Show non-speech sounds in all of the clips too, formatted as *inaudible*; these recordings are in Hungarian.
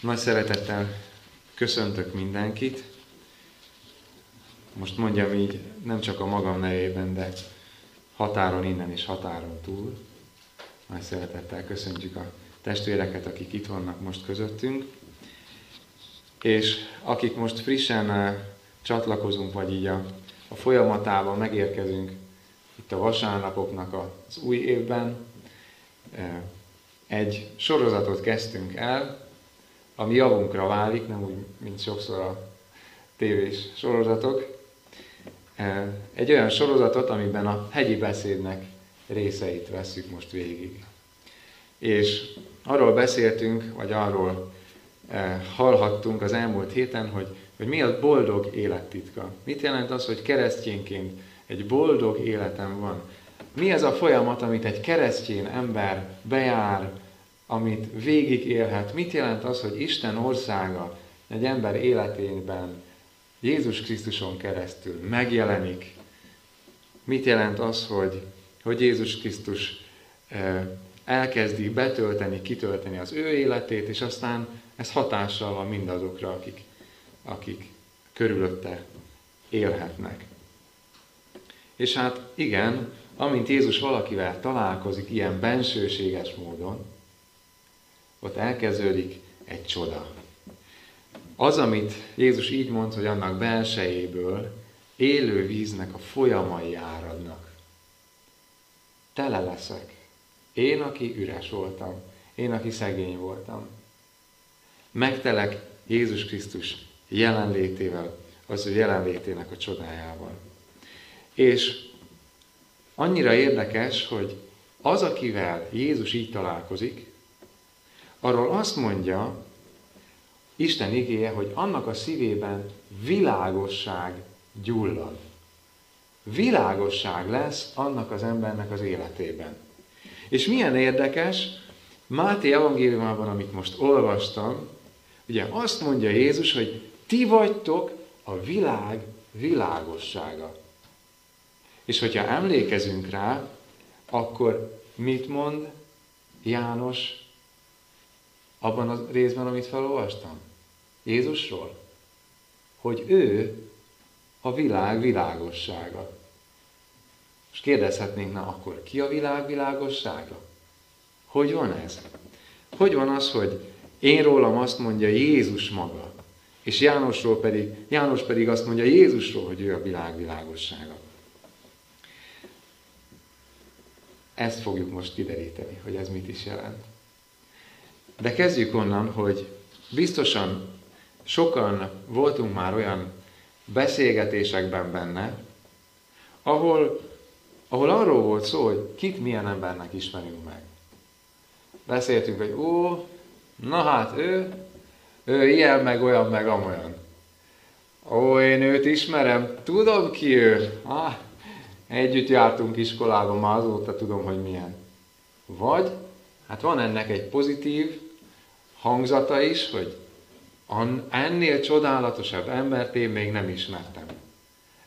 Nagy szeretettel köszöntök mindenkit. Most mondjam így, nem csak a magam nevében, de határon innen és határon túl. Nagy szeretettel köszöntjük a testvéreket, akik itt vannak most közöttünk. És akik most frissen eh, csatlakozunk, vagy így a, a folyamatában megérkezünk itt a vasárnapoknak az új évben, eh, egy sorozatot kezdtünk el, ami javunkra válik, nem úgy, mint sokszor a tévés sorozatok. Egy olyan sorozatot, amiben a hegyi beszédnek részeit vesszük most végig. És arról beszéltünk, vagy arról hallhattunk az elmúlt héten, hogy, hogy mi a boldog élettitka. Mit jelent az, hogy keresztényként egy boldog életem van? Mi ez a folyamat, amit egy keresztény ember bejár, amit végig élhet. Mit jelent az, hogy Isten országa egy ember életében Jézus Krisztuson keresztül megjelenik? Mit jelent az, hogy, hogy Jézus Krisztus eh, elkezdi betölteni, kitölteni az ő életét, és aztán ez hatással van mindazokra, akik, akik körülötte élhetnek. És hát igen, amint Jézus valakivel találkozik ilyen bensőséges módon, ott elkezdődik egy csoda. Az, amit Jézus így mond, hogy annak belsejéből élő víznek a folyamai áradnak. Tele leszek. Én, aki üres voltam. Én, aki szegény voltam. Megtelek Jézus Krisztus jelenlétével, az ő jelenlétének a csodájával. És annyira érdekes, hogy az, akivel Jézus így találkozik, arról azt mondja Isten igéje, hogy annak a szívében világosság gyullad. Világosság lesz annak az embernek az életében. És milyen érdekes, Máté evangéliumában, amit most olvastam, ugye azt mondja Jézus, hogy ti vagytok a világ világossága. És hogyha emlékezünk rá, akkor mit mond János abban a részben, amit felolvastam? Jézusról? Hogy ő a világ világossága. És kérdezhetnénk, na akkor ki a világ világossága? Hogy van ez? Hogy van az, hogy én rólam azt mondja Jézus maga, és Jánosról pedig, János pedig azt mondja Jézusról, hogy ő a világ világossága. Ezt fogjuk most kideríteni, hogy ez mit is jelent. De kezdjük onnan, hogy biztosan sokan voltunk már olyan beszélgetésekben benne, ahol, ahol arról volt szó, hogy kit milyen embernek ismerünk meg. Beszéltünk, hogy ó, na hát ő, ő ilyen, meg olyan, meg amolyan. Ó, én őt ismerem, tudom ki ő. Ah, együtt jártunk iskolába, már azóta tudom, hogy milyen. Vagy, hát van ennek egy pozitív hangzata is, hogy ennél csodálatosabb embert én még nem ismertem.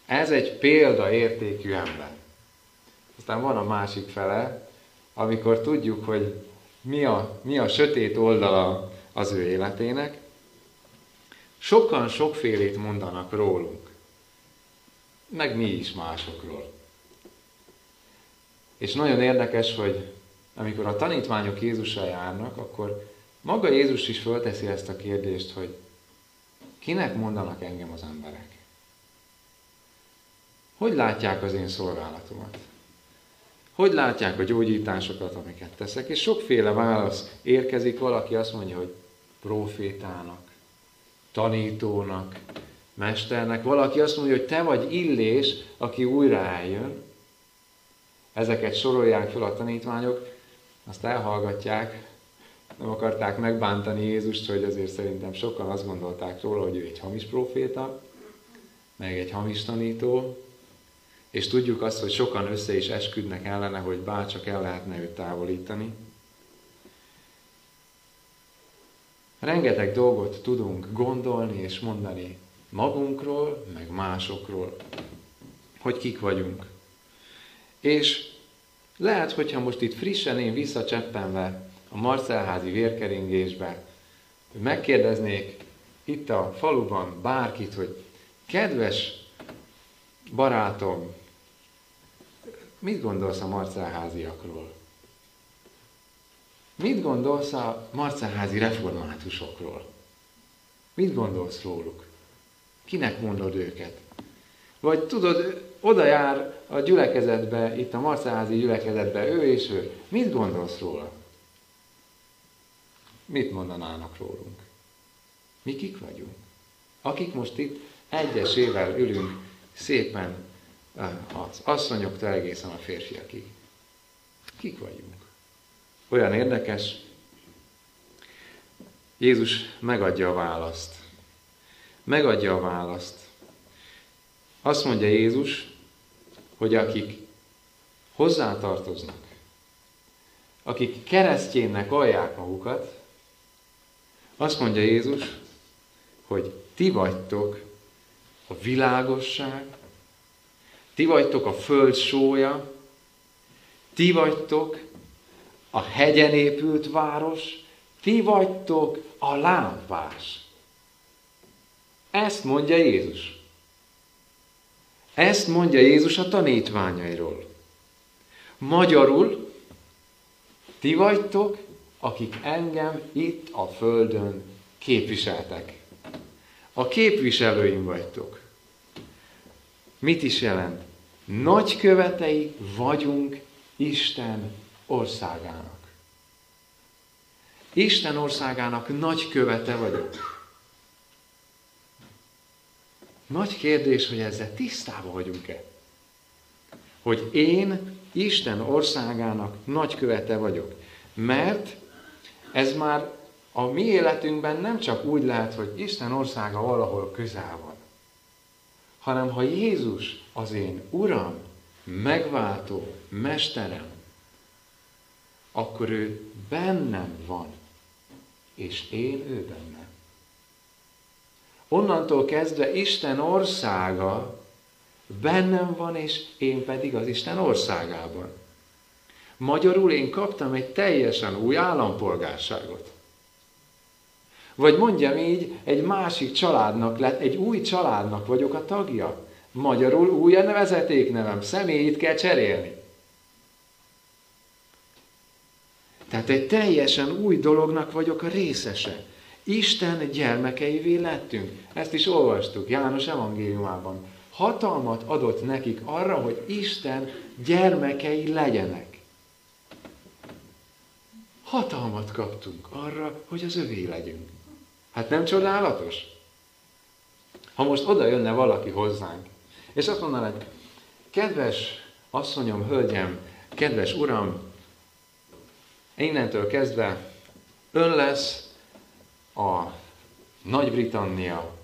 Ez egy példaértékű ember. Aztán van a másik fele, amikor tudjuk, hogy mi a, mi a sötét oldala az ő életének. Sokan sokfélét mondanak rólunk, meg mi is másokról. És nagyon érdekes, hogy amikor a tanítványok Jézusra járnak, akkor maga Jézus is fölteszi ezt a kérdést, hogy kinek mondanak engem az emberek? Hogy látják az én szolgálatomat? Hogy látják a gyógyításokat, amiket teszek? És sokféle válasz érkezik, valaki azt mondja, hogy profétának, tanítónak, mesternek, valaki azt mondja, hogy te vagy illés, aki újra eljön. Ezeket sorolják fel a tanítványok, azt elhallgatják, nem akarták megbántani Jézust, hogy azért szerintem sokan azt gondolták róla, hogy ő egy hamis proféta, meg egy hamis tanító, és tudjuk azt, hogy sokan össze is esküdnek ellene, hogy bárcsak el lehetne őt távolítani. Rengeteg dolgot tudunk gondolni és mondani magunkról, meg másokról, hogy kik vagyunk. És lehet, hogyha most itt frissen én visszacseppenve a Marcelházi vérkeringésbe megkérdeznék itt a faluban bárkit, hogy kedves barátom, mit gondolsz a marcelháziakról? Mit gondolsz a marcelházi reformátusokról? Mit gondolsz róluk? Kinek mondod őket? Vagy tudod, oda jár a gyülekezetbe, itt a marcelházi gyülekezetbe, ő és ő. Mit gondolsz róla? Mit mondanának rólunk? Mi kik vagyunk? Akik most itt egyesével ülünk szépen az asszonyoktól egészen a férfiakig. Kik vagyunk? Olyan érdekes, Jézus megadja a választ. Megadja a választ. Azt mondja Jézus, hogy akik hozzátartoznak, akik keresztjénnek alják magukat, azt mondja Jézus, hogy ti vagytok a világosság, ti vagytok a föld sója, ti vagytok a hegyen épült város, ti vagytok a lámpás. Ezt mondja Jézus. Ezt mondja Jézus a tanítványairól. Magyarul, ti vagytok, akik engem itt a földön képviseltek. A képviselőim vagytok. Mit is jelent? Nagy követei vagyunk Isten országának. Isten országának nagy követe vagyok. Nagy kérdés, hogy ezzel tisztában vagyunk-e? Hogy én Isten országának nagy követe vagyok. Mert ez már a mi életünkben nem csak úgy lehet, hogy Isten országa valahol közel van, hanem ha Jézus az én Uram, megváltó, Mesterem, akkor ő bennem van, és én ő bennem. Onnantól kezdve Isten országa bennem van, és én pedig az Isten országában. Magyarul én kaptam egy teljesen új állampolgárságot. Vagy mondjam így, egy másik családnak lett, egy új családnak vagyok a tagja. Magyarul új a vezetéknevem, személyit kell cserélni. Tehát egy teljesen új dolognak vagyok a részese. Isten gyermekeivé lettünk. Ezt is olvastuk János evangéliumában. Hatalmat adott nekik arra, hogy Isten gyermekei legyenek. Hatalmat kaptunk arra, hogy az övé legyünk. Hát nem csodálatos? Ha most oda jönne valaki hozzánk, és azt mondaná, hogy kedves asszonyom, hölgyem, kedves uram, innentől kezdve ön lesz a Nagy-Britannia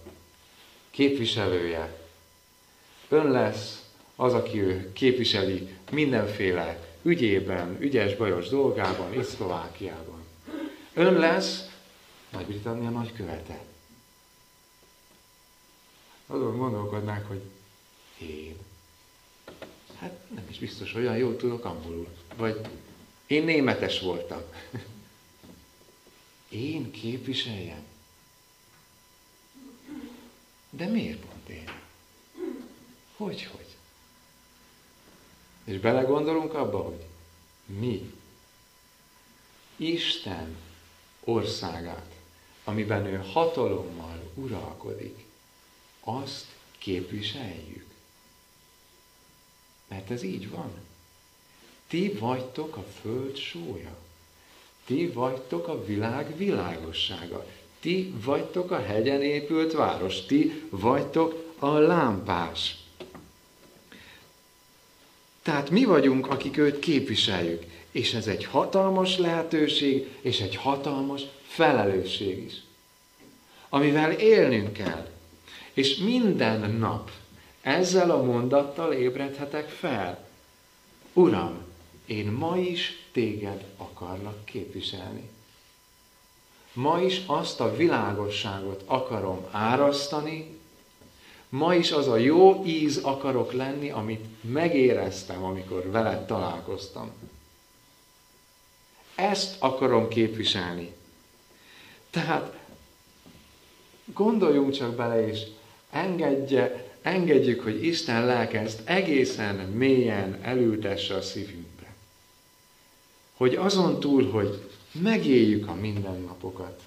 képviselője. Ön lesz az, aki ő képviseli mindenféle ügyében, ügyes, bajos dolgában, itt. Ön lesz Nagy-Britannia nagykövete. Azon gondolkodnák, hogy én. Hát nem is biztos, olyan jól tudok angolul. Vagy én németes voltam. *laughs* Én képviseljem? De miért pont én? Hogy, hogy? És belegondolunk abba, hogy mi Isten országát, amiben ő hatalommal uralkodik, azt képviseljük. Mert ez így van. Ti vagytok a föld sója. Ti vagytok a világ világossága. Ti vagytok a hegyen épült város. Ti vagytok a lámpás. Tehát mi vagyunk, akik őt képviseljük. És ez egy hatalmas lehetőség, és egy hatalmas felelősség is. Amivel élnünk kell. És minden nap ezzel a mondattal ébredhetek fel. Uram, én ma is téged akarlak képviselni. Ma is azt a világosságot akarom árasztani, ma is az a jó íz akarok lenni, amit megéreztem, amikor veled találkoztam. Ezt akarom képviselni. Tehát Gondoljunk csak bele, és engedje, engedjük, hogy Isten lelke ezt egészen mélyen elültesse a szívünkbe. Hogy azon túl, hogy megéljük a mindennapokat,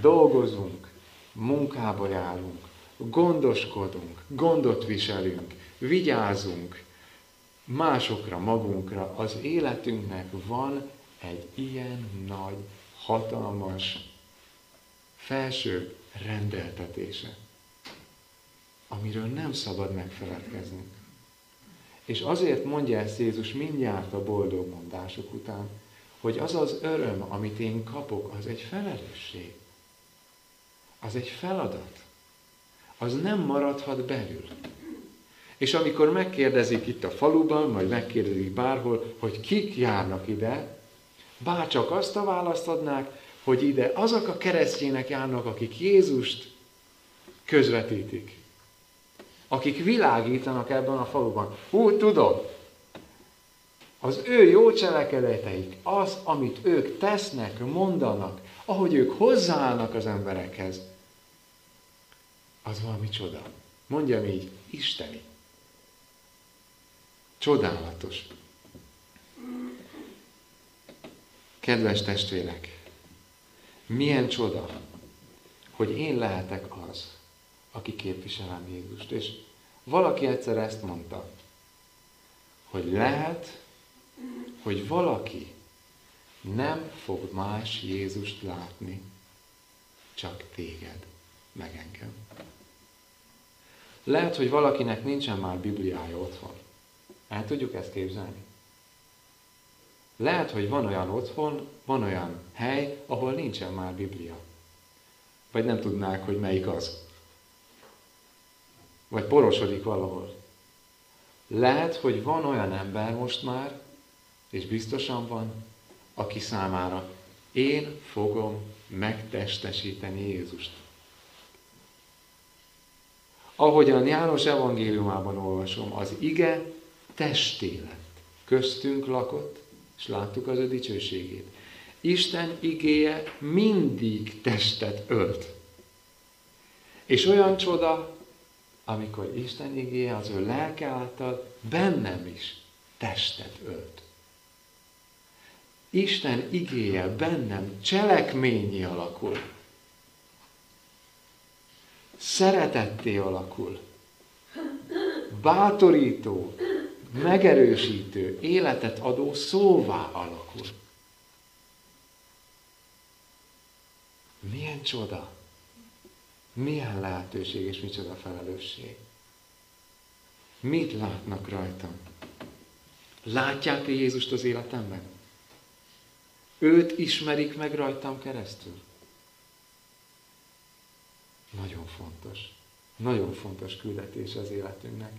dolgozunk, munkába járunk, gondoskodunk, gondot viselünk, vigyázunk másokra, magunkra, az életünknek van egy ilyen nagy, hatalmas, felső rendeltetése, amiről nem szabad megfeledkeznünk. És azért mondja ezt Jézus mindjárt a boldog mondások után, hogy az az öröm, amit én kapok, az egy felelősség. Az egy feladat. Az nem maradhat belül. És amikor megkérdezik itt a faluban, vagy megkérdezik bárhol, hogy kik járnak ide, bárcsak azt a választ adnák, hogy ide azok a keresztjének járnak, akik Jézust közvetítik. Akik világítanak ebben a faluban. Hú, tudod, az ő jó cselekedeteik, az, amit ők tesznek, mondanak, ahogy ők hozzáállnak az emberekhez, az valami csoda. Mondjam így, isteni. Csodálatos. Kedves testvérek, milyen csoda, hogy én lehetek az, aki képviselem Jézust. És valaki egyszer ezt mondta, hogy lehet, hogy valaki nem fog más Jézust látni, csak téged, meg engem. Lehet, hogy valakinek nincsen már Bibliája otthon. El tudjuk ezt képzelni? Lehet, hogy van olyan otthon, van olyan hely, ahol nincsen már Biblia. Vagy nem tudnák, hogy melyik az. Vagy porosodik valahol. Lehet, hogy van olyan ember most már, és biztosan van, aki számára én fogom megtestesíteni Jézust. Ahogyan János evangéliumában olvasom, az ige testé lett, köztünk lakott, és láttuk az ő dicsőségét. Isten igéje mindig testet ölt. És olyan csoda, amikor Isten igéje az ő lelke által bennem is testet ölt. Isten igéje bennem cselekményi alakul. Szeretetté alakul. Bátorító, megerősítő, életet adó szóvá alakul. Milyen csoda! Milyen lehetőség és micsoda felelősség. Mit látnak rajtam? Látják-e Jézust az életemben? Őt ismerik meg rajtam keresztül? Nagyon fontos. Nagyon fontos küldetés az életünknek.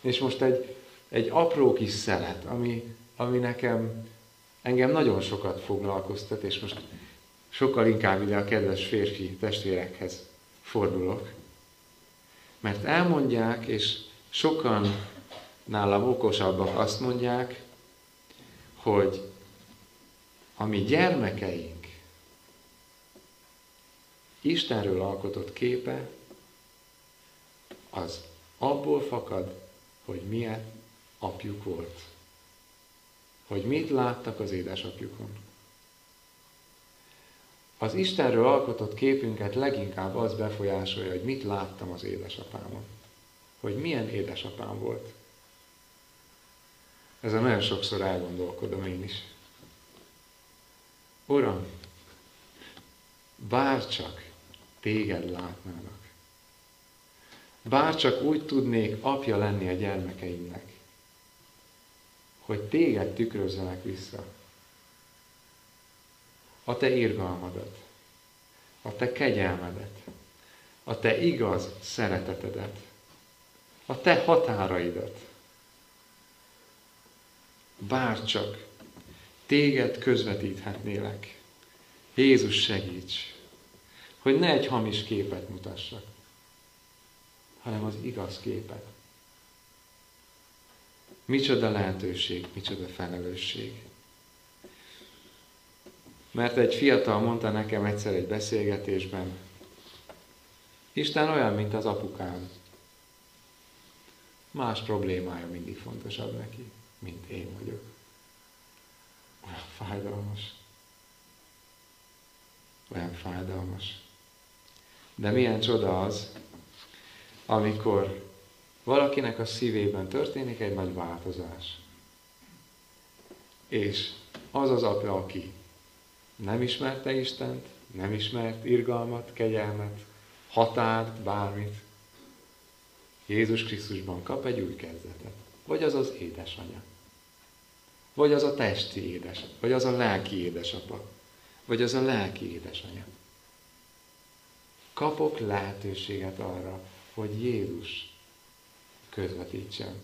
És most egy, egy apró kis szelet, ami, ami nekem, engem nagyon sokat foglalkoztat, és most sokkal inkább ide a kedves férfi testvérekhez fordulok. Mert elmondják, és sokan nálam okosabbak azt mondják, hogy a mi gyermekeink Istenről alkotott képe, az abból fakad, hogy milyen apjuk volt. Hogy mit láttak az édesapjukon. Az Istenről alkotott képünket leginkább az befolyásolja, hogy mit láttam az édesapámon. Hogy milyen édesapám volt. Ezen nagyon sokszor elgondolkodom én is. Uram, bárcsak téged látnának. Bárcsak úgy tudnék apja lenni a gyermekeimnek, hogy téged tükrözzenek vissza. A te irgalmadat, a te kegyelmedet, a te igaz szeretetedet, a te határaidat. Bárcsak téged közvetíthetnélek. Jézus segíts, hogy ne egy hamis képet mutassak, hanem az igaz képet. Micsoda lehetőség, micsoda felelősség. Mert egy fiatal mondta nekem egyszer egy beszélgetésben, Isten olyan, mint az apukám. Más problémája mindig fontosabb neki, mint én vagyok. Olyan fájdalmas. Olyan fájdalmas. De milyen csoda az, amikor valakinek a szívében történik egy nagy változás. És az az apja, aki nem ismerte Istent, nem ismert irgalmat, kegyelmet, határt, bármit, Jézus Krisztusban kap egy új kezdetet. Vagy az az édesanyja. Vagy az a testi édes, vagy az a lelki édesapa, vagy az a lelki édesanyja. Kapok lehetőséget arra, hogy Jézus közvetítsen.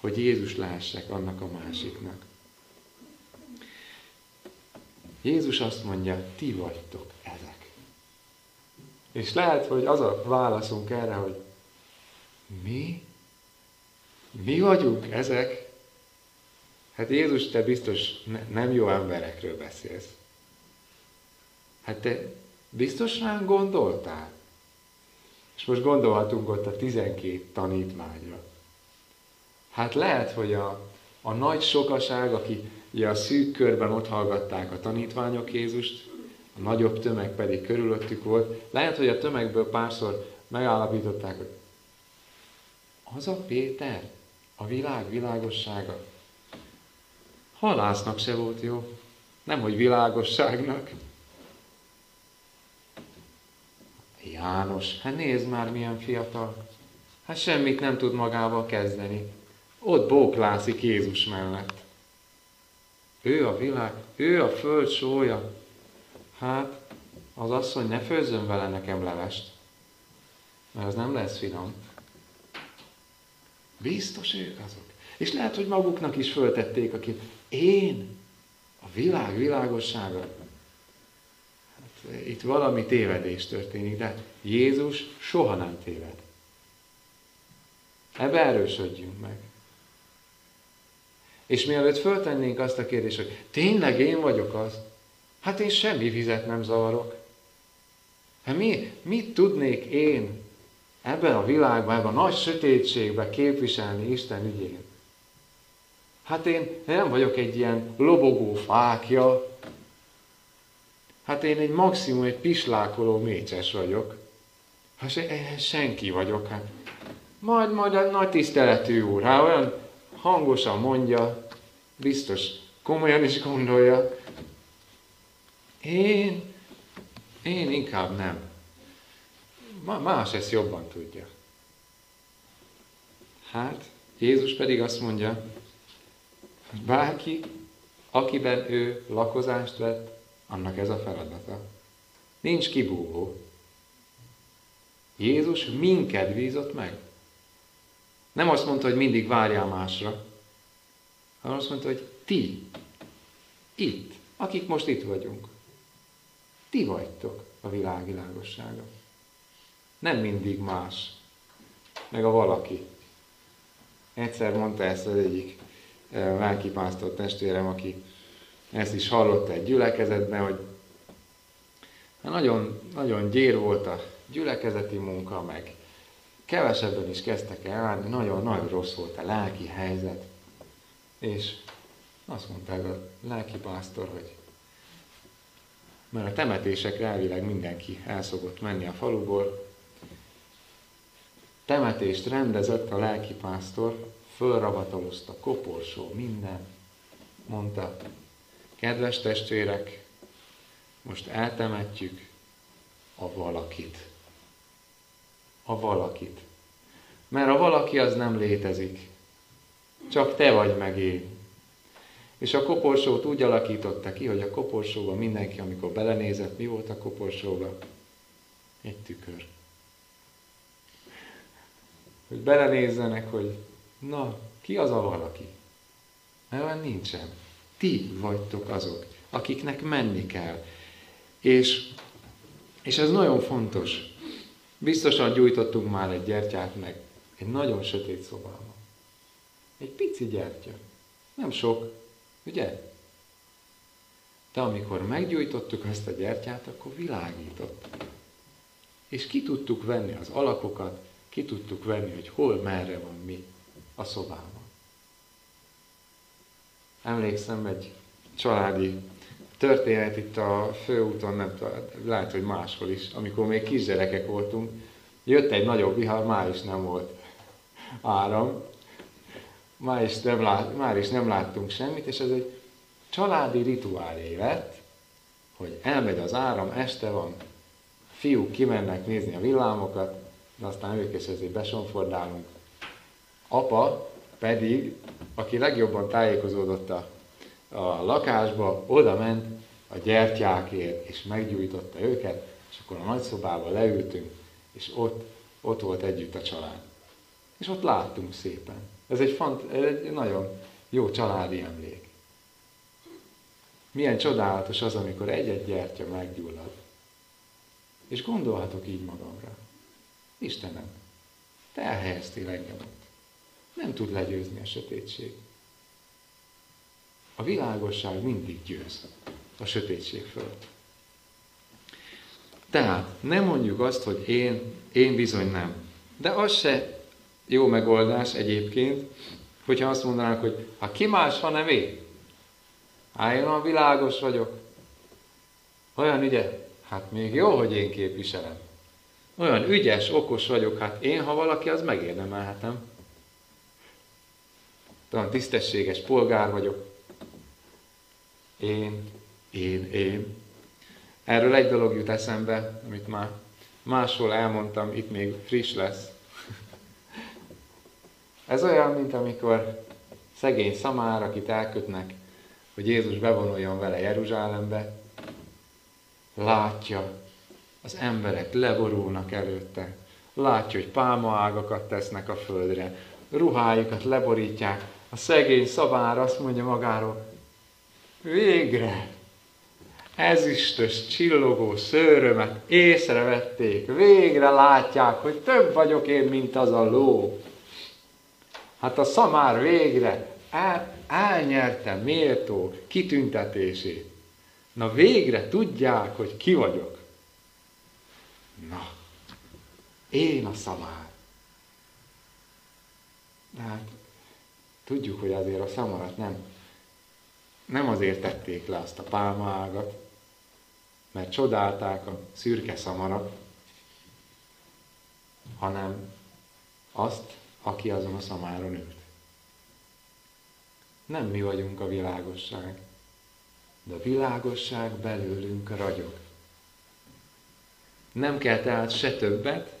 Hogy Jézus lehessek annak a másiknak. Jézus azt mondja, ti vagytok ezek. És lehet, hogy az a válaszunk erre, hogy mi? Mi vagyunk ezek? Hát Jézus, te biztos nem jó emberekről beszélsz. Hát te biztos ránk gondoltál? És most gondolhatunk ott a 12 tanítványra. Hát lehet, hogy a, a nagy sokaság, aki ugye a szűk körben ott hallgatták a tanítványok Jézust, a nagyobb tömeg pedig körülöttük volt, lehet, hogy a tömegből párszor megállapították, hogy az a Péter, a világ világossága. Halásznak se volt jó, nem hogy világosságnak. János, hát nézd már milyen fiatal. Hát semmit nem tud magával kezdeni. Ott bóklászik Jézus mellett. Ő a világ, ő a föld sója. Hát, az asszony ne főzzön vele nekem levest, mert az nem lesz finom. Biztos ők azok. És lehet, hogy maguknak is föltették, akik én, a világ világossága. Hát, itt valami tévedés történik, de Jézus soha nem téved. Ebbe erősödjünk meg. És mielőtt föltennénk azt a kérdést, hogy tényleg én vagyok az, hát én semmi vizet nem zavarok. Hát mi, mit tudnék én ebben a világban, ebben a nagy sötétségben képviselni Isten ügyén? Hát én nem vagyok egy ilyen lobogó fákja, hát én egy maximum egy pislákoló mécses vagyok. Hát senki vagyok, hát majd, majd a nagy tiszteletű úr, hát olyan hangosan mondja, biztos komolyan is gondolja, én, én inkább nem. Más ezt jobban tudja. Hát, Jézus pedig azt mondja, hogy bárki, akiben ő lakozást vett, annak ez a feladata. Nincs kibúvó. Jézus minket bízott meg. Nem azt mondta, hogy mindig várjál másra, hanem azt mondta, hogy ti, itt, akik most itt vagyunk, ti vagytok a világ. Nem mindig más, meg a valaki. Egyszer mondta ezt az egyik eh, lelkipásztor testvérem, aki ezt is hallotta egy gyülekezetben, hogy nagyon, nagyon gyér volt a gyülekezeti munka, meg kevesebben is kezdtek el állni, nagyon-nagyon rossz volt a lelki helyzet. És azt mondták a lelki pásztor, hogy mert a temetésekre elvileg mindenki el menni a faluból, temetést rendezett a lelki pásztor, fölravatalozta, koporsó, minden. Mondta, kedves testvérek, most eltemetjük a valakit a valakit. Mert a valaki az nem létezik. Csak te vagy meg én. És a koporsót úgy alakította ki, hogy a koporsóban mindenki, amikor belenézett, mi volt a koporsóban? Egy tükör. Hogy belenézzenek, hogy na, ki az a valaki? Mert olyan nincsen. Ti vagytok azok, akiknek menni kell. És, és ez nagyon fontos. Biztosan gyújtottunk már egy gyertyát meg egy nagyon sötét szobában. Egy pici gyertya. Nem sok, ugye? De amikor meggyújtottuk ezt a gyertyát, akkor világított. És ki tudtuk venni az alakokat, ki tudtuk venni, hogy hol, merre van mi a szobában. Emlékszem egy családi történet itt a főúton, nem lehet, hogy máshol is, amikor még kisgyerekek voltunk, jött egy nagyobb vihar, már is nem volt áram, már is nem, lát, már is nem láttunk semmit, és ez egy családi rituálé lett, hogy elmegy az áram, este van, fiúk kimennek nézni a villámokat, de aztán ők is ezért besonfordálunk. Apa pedig, aki legjobban tájékozódott a, a lakásba, oda ment a gyertyákért, és meggyújtotta őket, és akkor a nagyszobába leültünk, és ott, ott volt együtt a család. És ott láttunk szépen. Ez egy, fant, egy nagyon jó családi emlék. Milyen csodálatos az, amikor egy-egy gyertya meggyullad. És gondolhatok így magamra. Istenem, te elhelyeztél engem ott. Nem tud legyőzni a sötétség. A világosság mindig győz a sötétség fölött. Tehát nem mondjuk azt, hogy én, én bizony nem. De az se jó megoldás egyébként, hogyha azt mondanánk, hogy ha ki más, hanem én. Hát én a világos vagyok. Olyan ügye, hát még jó, hogy én képviselem. Olyan ügyes, okos vagyok, hát én, ha valaki, az megérdemelhetem. Olyan tisztességes polgár vagyok. Én, én, én. Erről egy dolog jut eszembe, amit már máshol elmondtam, itt még friss lesz. Ez olyan, mint amikor szegény szamár, akit elkötnek, hogy Jézus bevonuljon vele Jeruzsálembe, látja, az emberek leborulnak előtte, látja, hogy pálmaágakat tesznek a földre, ruhájukat leborítják, a szegény szabár azt mondja magáról, végre, ezüstös, csillogó szőrömet észrevették, végre látják, hogy több vagyok én, mint az a ló. Hát a szamár végre el, elnyerte méltó kitüntetését. Na végre tudják, hogy ki vagyok. Na, én a szamár. De hát tudjuk, hogy azért a szamarat nem, nem azért tették le azt a pálmaágat, mert csodálták a szürke szamarat, hanem azt, aki azon a szamáron ült. Nem mi vagyunk a világosság, de a világosság belőlünk ragyog. Nem kell tehát se többet,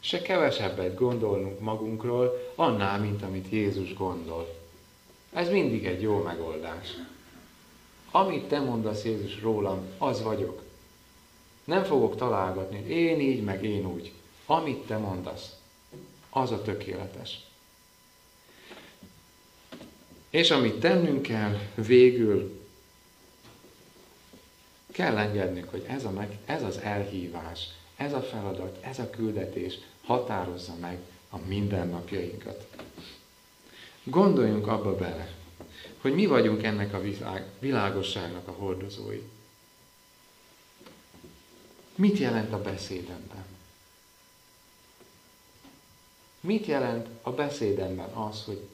se kevesebbet gondolnunk magunkról, annál, mint amit Jézus gondol. Ez mindig egy jó megoldás. Amit te mondasz Jézus rólam, az vagyok. Nem fogok találgatni, én így, meg én úgy. Amit te mondasz, az a tökéletes. És amit tennünk kell, végül kell engednünk, hogy ez, a meg, ez az elhívás, ez a feladat, ez a küldetés határozza meg a mindennapjainkat. Gondoljunk abba bele, hogy mi vagyunk ennek a világ, világosságnak a hordozói. Mit jelent a beszédemben? Mit jelent a beszédemben az, hogy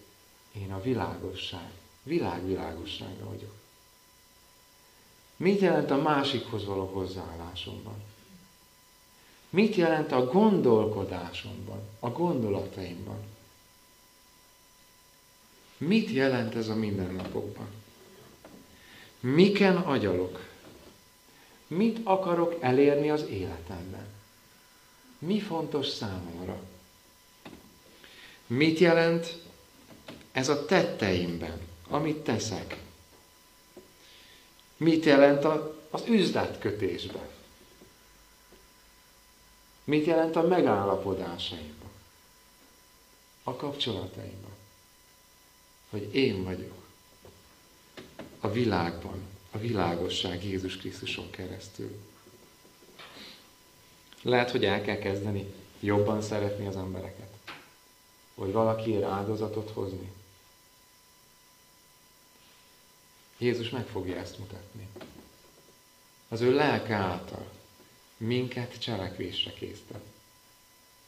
én a világosság, világvilágossága vagyok? Mit jelent a másikhoz való hozzáállásomban? Mit jelent a gondolkodásomban, a gondolataimban? Mit jelent ez a mindennapokban? Miken agyalok? Mit akarok elérni az életemben? Mi fontos számomra? Mit jelent ez a tetteimben, amit teszek? Mit jelent a, az üzletkötésben? Mit jelent a megállapodásaimban? A kapcsolataimban? Hogy én vagyok a világban, a világosság Jézus Krisztuson keresztül. Lehet, hogy el kell kezdeni jobban szeretni az embereket. Vagy valakiért áldozatot hozni. Jézus meg fogja ezt mutatni. Az ő lelke által. minket cselekvésre késztet.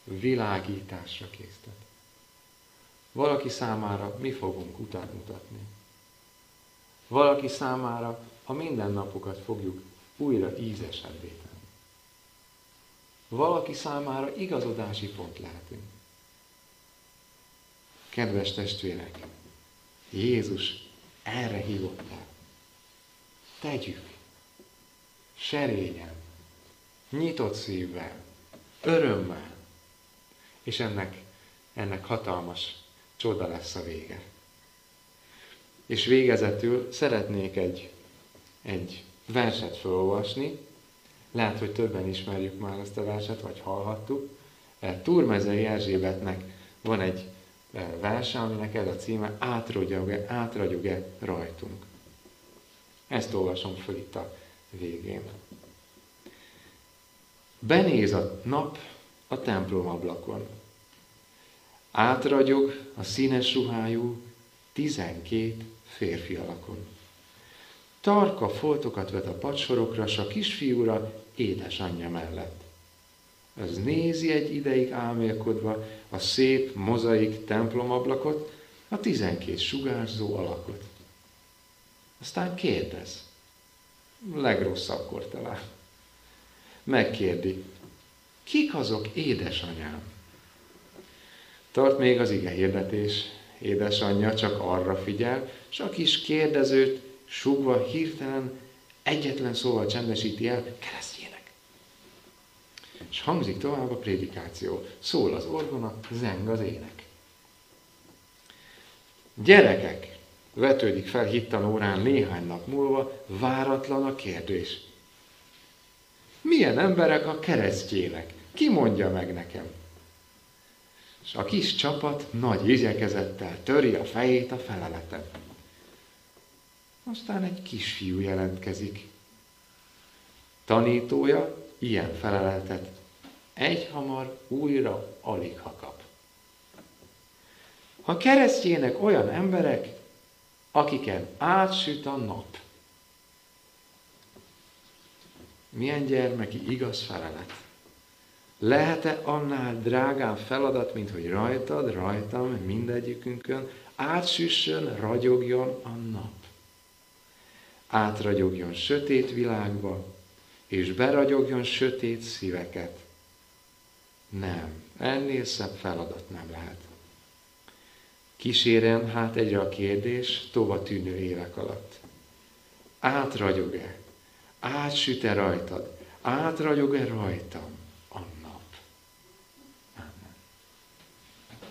Világításra késztet. Valaki számára mi fogunk utat. Valaki számára a mindennapokat fogjuk újra ízesebbé tenni. Valaki számára igazodási pont lehetünk. Kedves testvérek, Jézus erre hívott el. Tegyük. Serényen. Nyitott szívvel. Örömmel. És ennek, ennek hatalmas csoda lesz a vége. És végezetül szeretnék egy, egy verset felolvasni. Lehet, hogy többen ismerjük már ezt a verset, vagy hallhattuk. Turmezei Erzsébetnek van egy verse, aminek ez a címe, átragyog-e, átragyog-e rajtunk. Ezt olvasom föl itt a végén. Benéz a nap a templom ablakon. Átragyog a színes ruhájú tizenkét férfi alakon. Tarka foltokat vet a padsorokra, s a kisfiúra édesanyja mellett. Az nézi egy ideig álmélkodva a szép mozaik templomablakot, a tizenkét sugárzó alakot. Aztán kérdez. Legrosszabbkor talán. Megkérdi. Kik azok, édesanyám? Tart még az ige hirdetés. Édesanyja csak arra figyel, és a kis kérdezőt sugva hirtelen egyetlen szóval csendesíti el, keresztjének. És hangzik tovább a prédikáció. Szól az orgona, zeng az ének. Gyerekek, vetődik fel hittan órán néhány nap múlva, váratlan a kérdés. Milyen emberek a keresztjének? Ki mondja meg nekem? És a kis csapat nagy igyekezettel töri a fejét a feleleten. Aztán egy kisfiú jelentkezik. Tanítója ilyen feleletet egyhamar újra alig ha kap. A keresztjének olyan emberek, akiken átsüt a nap. Milyen gyermeki igaz felelet. Lehet-e annál drágább feladat, mint hogy rajtad, rajtam, mindegyikünkön átsüssön, ragyogjon a nap? Átragyogjon sötét világba, és beragyogjon sötét szíveket. Nem, ennél szebb feladat nem lehet. Kísérem hát egyre a kérdés tova tűnő évek alatt. Átragyog-e? Átsüt-e rajtad? Átragyog-e rajtam?